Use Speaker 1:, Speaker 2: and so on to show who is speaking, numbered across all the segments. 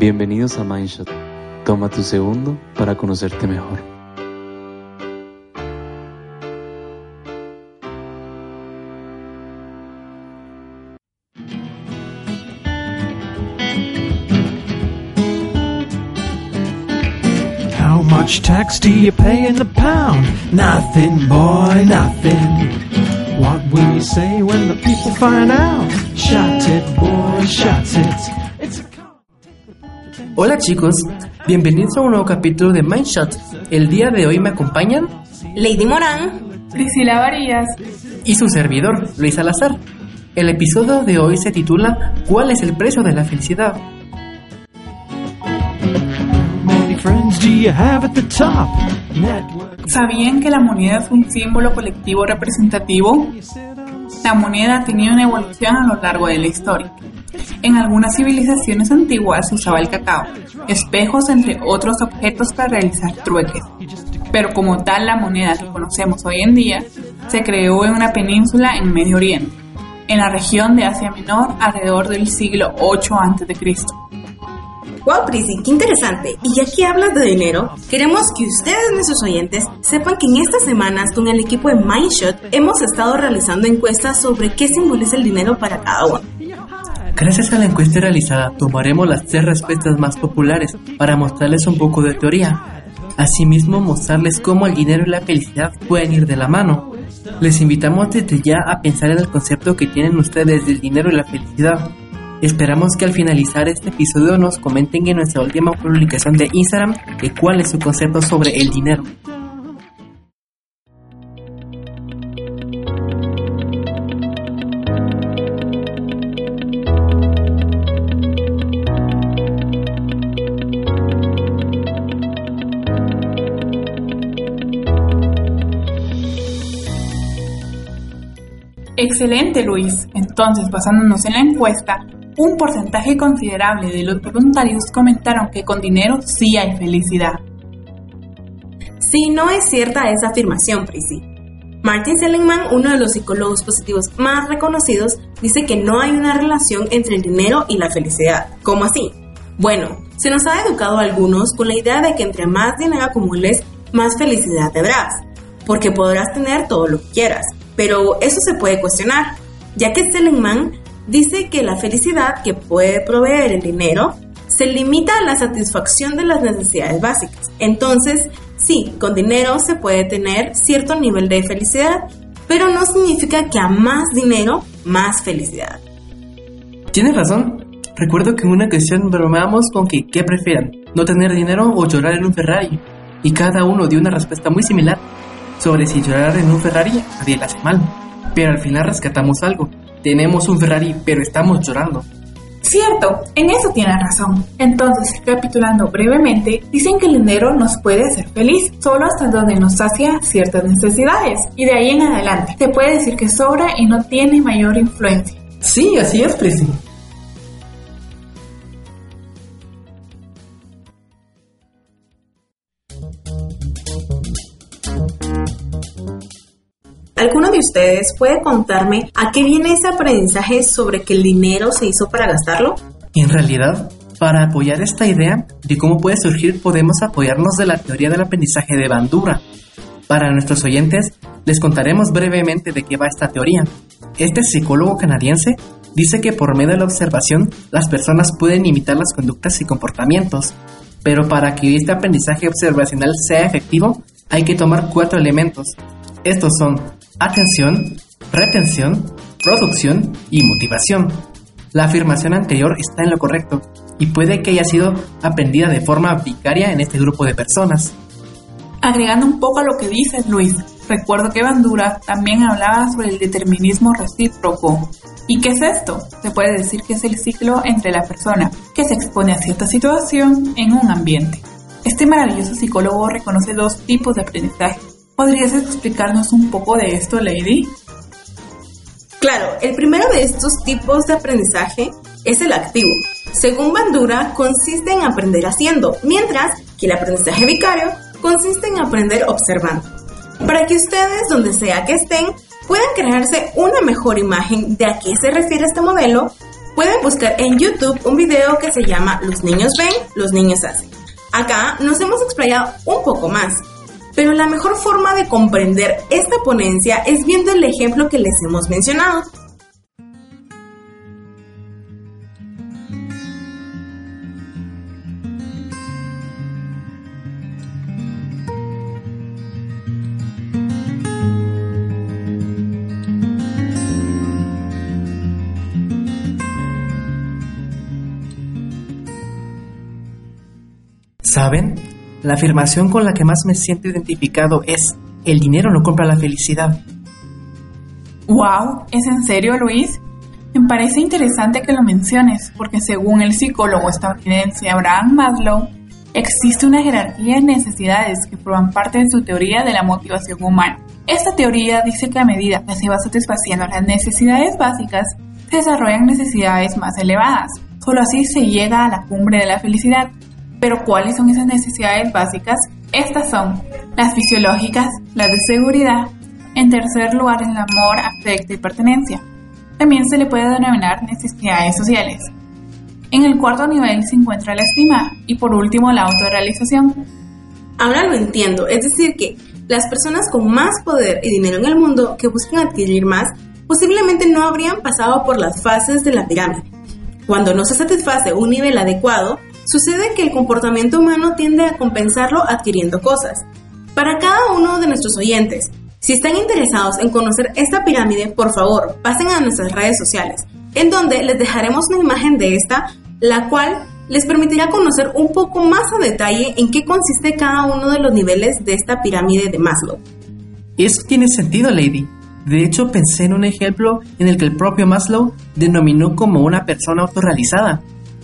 Speaker 1: Bienvenidos a Mindshot. Toma tu segundo para conocerte mejor.
Speaker 2: How much tax do you pay in the pound? Nothing, boy, nothing. What will you say when the people find out? Shut it, boy, shut it.
Speaker 3: Hola chicos, bienvenidos a un nuevo capítulo de Mindshot. El día de hoy me acompañan
Speaker 4: Lady Morán,
Speaker 5: Priscila Varillas
Speaker 3: y su servidor, Luis Salazar. El episodio de hoy se titula ¿Cuál es el precio de la felicidad?
Speaker 2: many friends do you have at the top? Network.
Speaker 5: ¿Sabían que la moneda es un símbolo colectivo representativo? La moneda ha tenido una evolución a lo largo de la historia. En algunas civilizaciones antiguas se usaba el cacao, espejos entre otros objetos para realizar trueques. Pero como tal la moneda que conocemos hoy en día se creó en una península en Medio Oriente, en la región de Asia Menor alrededor del siglo 8 a.C.
Speaker 4: Wow, Prisi, qué interesante. Y ya que hablas de dinero, queremos que ustedes, nuestros oyentes, sepan que en estas semanas con el equipo de Mindshot hemos estado realizando encuestas sobre qué simboliza el dinero para cada uno.
Speaker 3: Gracias a la encuesta realizada, tomaremos las tres respuestas más populares para mostrarles un poco de teoría. Asimismo, mostrarles cómo el dinero y la felicidad pueden ir de la mano. Les invitamos desde ya a pensar en el concepto que tienen ustedes del dinero y la felicidad. Esperamos que al finalizar este episodio nos comenten en nuestra última publicación de Instagram de cuál es su concepto sobre el dinero.
Speaker 5: Excelente, Luis. Entonces, basándonos en la encuesta, un porcentaje considerable de los voluntarios comentaron que con dinero sí hay felicidad.
Speaker 4: Si no es cierta esa afirmación, Prisi. Martin Seligman, uno de los psicólogos positivos más reconocidos, dice que no hay una relación entre el dinero y la felicidad. ¿Cómo así? Bueno, se nos ha educado a algunos con la idea de que entre más dinero acumules, más felicidad tendrás, porque podrás tener todo lo que quieras. Pero eso se puede cuestionar, ya que Seligman dice que la felicidad que puede proveer el dinero se limita a la satisfacción de las necesidades básicas. Entonces, sí, con dinero se puede tener cierto nivel de felicidad, pero no significa que a más dinero, más felicidad.
Speaker 3: Tienes razón. Recuerdo que en una ocasión bromeamos con que ¿qué prefieren? ¿No tener dinero o llorar en un Ferrari? Y cada uno dio una respuesta muy similar sobre si llorar en un Ferrari nadie le hace mal. Pero al final rescatamos algo. Tenemos un Ferrari, pero estamos llorando.
Speaker 5: Cierto, en eso tienes razón. Entonces, recapitulando brevemente, dicen que el dinero nos puede hacer feliz solo hasta donde nos sacia ciertas necesidades. Y de ahí en adelante, se puede decir que sobra y no tiene mayor influencia.
Speaker 3: Sí, así es, Presi.
Speaker 4: Ustedes puede contarme a qué viene ese aprendizaje sobre que el dinero se hizo para gastarlo?
Speaker 3: En realidad, para apoyar esta idea de cómo puede surgir, podemos apoyarnos de la teoría del aprendizaje de Bandura. Para nuestros oyentes, les contaremos brevemente de qué va esta teoría. Este psicólogo canadiense dice que por medio de la observación, las personas pueden imitar las conductas y comportamientos, pero para que este aprendizaje observacional sea efectivo, hay que tomar cuatro elementos. Estos son atención, retención, producción y motivación. La afirmación anterior está en lo correcto y puede que haya sido aprendida de forma vicaria en este grupo de personas.
Speaker 5: Agregando un poco a lo que dices, Luis, recuerdo que Bandura también hablaba sobre el determinismo recíproco. ¿Y qué es esto? Se puede decir que es el ciclo entre la persona que se expone a cierta situación en un ambiente. Este maravilloso psicólogo reconoce dos tipos de aprendizaje. ¿Podrías explicarnos un poco de esto, Lady?
Speaker 4: Claro, el primero de estos tipos de aprendizaje es el activo. Según Bandura, consiste en aprender haciendo, mientras que el aprendizaje vicario consiste en aprender observando. Para que ustedes, donde sea que estén, puedan crearse una mejor imagen de a qué se refiere este modelo, pueden buscar en YouTube un video que se llama Los niños ven, los niños hacen. Acá nos hemos explayado un poco más, pero la mejor forma de comprender esta ponencia es viendo el ejemplo que les hemos mencionado.
Speaker 3: ¿Saben? La afirmación con la que más me siento identificado es, el dinero no compra la felicidad.
Speaker 5: ¡Wow! ¿Es en serio, Luis? Me parece interesante que lo menciones, porque según el psicólogo estadounidense Abraham Maslow, existe una jerarquía de necesidades que forman parte de su teoría de la motivación humana. Esta teoría dice que a medida que se va satisfaciendo las necesidades básicas, se desarrollan necesidades más elevadas. Solo así se llega a la cumbre de la felicidad. Pero ¿cuáles son esas necesidades básicas? Estas son las fisiológicas, las de seguridad, en tercer lugar el amor, afecto y pertenencia. También se le puede denominar necesidades sociales. En el cuarto nivel se encuentra la estima y por último la autorrealización.
Speaker 4: Ahora lo entiendo, es decir que las personas con más poder y dinero en el mundo que buscan adquirir más posiblemente no habrían pasado por las fases de la pirámide. Cuando no se satisface un nivel adecuado, sucede que el comportamiento humano tiende a compensarlo adquiriendo cosas. Para cada uno de nuestros oyentes, si están interesados en conocer esta pirámide, por favor, pasen a nuestras redes sociales, en donde les dejaremos una imagen de esta, la cual les permitirá conocer un poco más a detalle en qué consiste cada uno de los niveles de esta pirámide de Maslow.
Speaker 3: Eso tiene sentido, Lady. De hecho, pensé en un ejemplo en el que el propio Maslow denominó como una persona autorrealizada,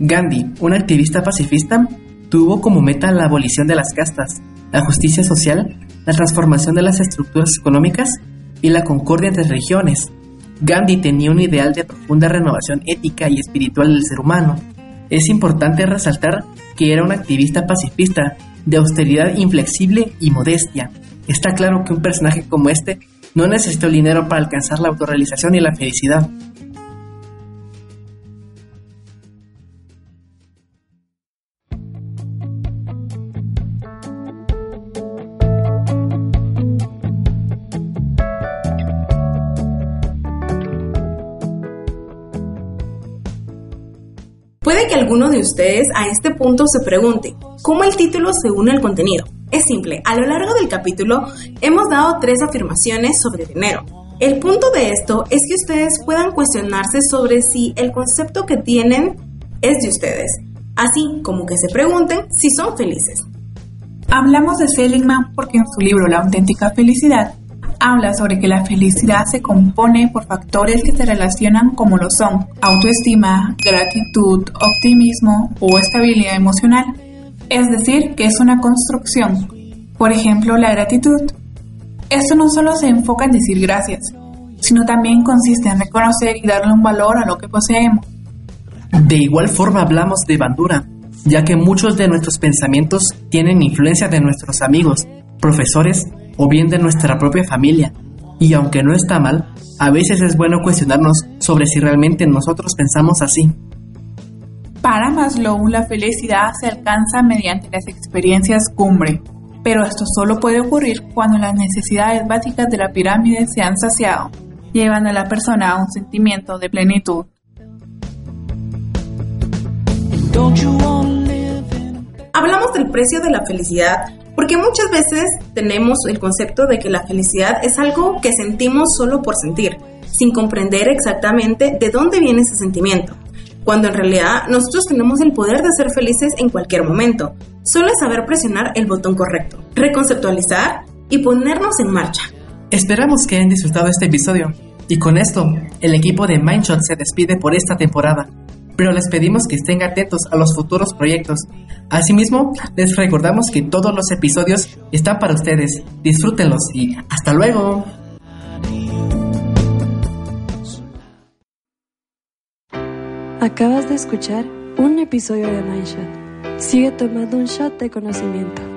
Speaker 3: Gandhi, un activista pacifista, tuvo como meta la abolición de las castas, la justicia social, la transformación de las estructuras económicas y la concordia entre regiones. Gandhi tenía un ideal de profunda renovación ética y espiritual del ser humano. Es importante resaltar que era un activista pacifista, de austeridad inflexible y modestia. Está claro que un personaje como este no necesitó dinero para alcanzar la autorrealización y la felicidad.
Speaker 4: Puede que alguno de ustedes a este punto se pregunte, ¿cómo el título se une al contenido? Es simple, a lo largo del capítulo hemos dado tres afirmaciones sobre dinero. El punto de esto es que ustedes puedan cuestionarse sobre si el concepto que tienen es de ustedes, así como que se pregunten si son felices.
Speaker 5: Hablamos de Seligman porque en su libro La auténtica felicidad habla sobre que la felicidad se compone por factores que se relacionan como lo son autoestima, gratitud, optimismo o estabilidad emocional. Es decir, que es una construcción. Por ejemplo, la gratitud. Esto no solo se enfoca en decir gracias, sino también consiste en reconocer y darle un valor a lo que poseemos.
Speaker 3: De igual forma hablamos de bandura, ya que muchos de nuestros pensamientos tienen influencia de nuestros amigos, profesores o bien de nuestra propia familia. Y aunque no está mal, a veces es bueno cuestionarnos sobre si realmente nosotros pensamos así.
Speaker 5: Para Maslow, la felicidad se alcanza mediante las experiencias cumbre, pero esto solo puede ocurrir cuando las necesidades básicas de la pirámide se han saciado, llevando a la persona a un sentimiento de plenitud.
Speaker 4: Hablamos del precio de la felicidad porque muchas veces tenemos el concepto de que la felicidad es algo que sentimos solo por sentir, sin comprender exactamente de dónde viene ese sentimiento, cuando en realidad nosotros tenemos el poder de ser felices en cualquier momento. Solo es saber presionar el botón correcto, reconceptualizar y ponernos en marcha.
Speaker 3: Esperamos que hayan disfrutado este episodio. Y con esto, el equipo de Mindshot se despide por esta temporada. Pero les pedimos que estén atentos a los futuros proyectos. Asimismo, les recordamos que todos los episodios están para ustedes. Disfrútenlos y hasta luego.
Speaker 6: Acabas de escuchar un episodio de Mindshot. Sigue tomando un shot de conocimiento.